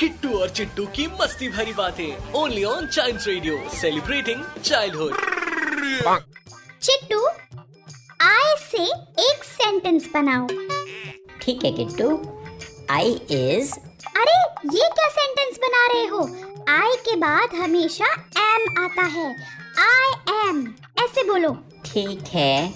Kittu और चिट्टू की मस्ती भरी बातें। Only on child radio celebrating childhood Chittu I से एक सेंटेंस बनाओ। ठीक है किट्टू। आई इज़ अरे ये क्या सेंटेंस बना रहे हो? आई के बाद हमेशा एम आता है। आई एम ऐसे बोलो। ठीक है।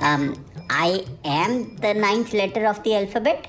Um, I am the ninth letter of the alphabet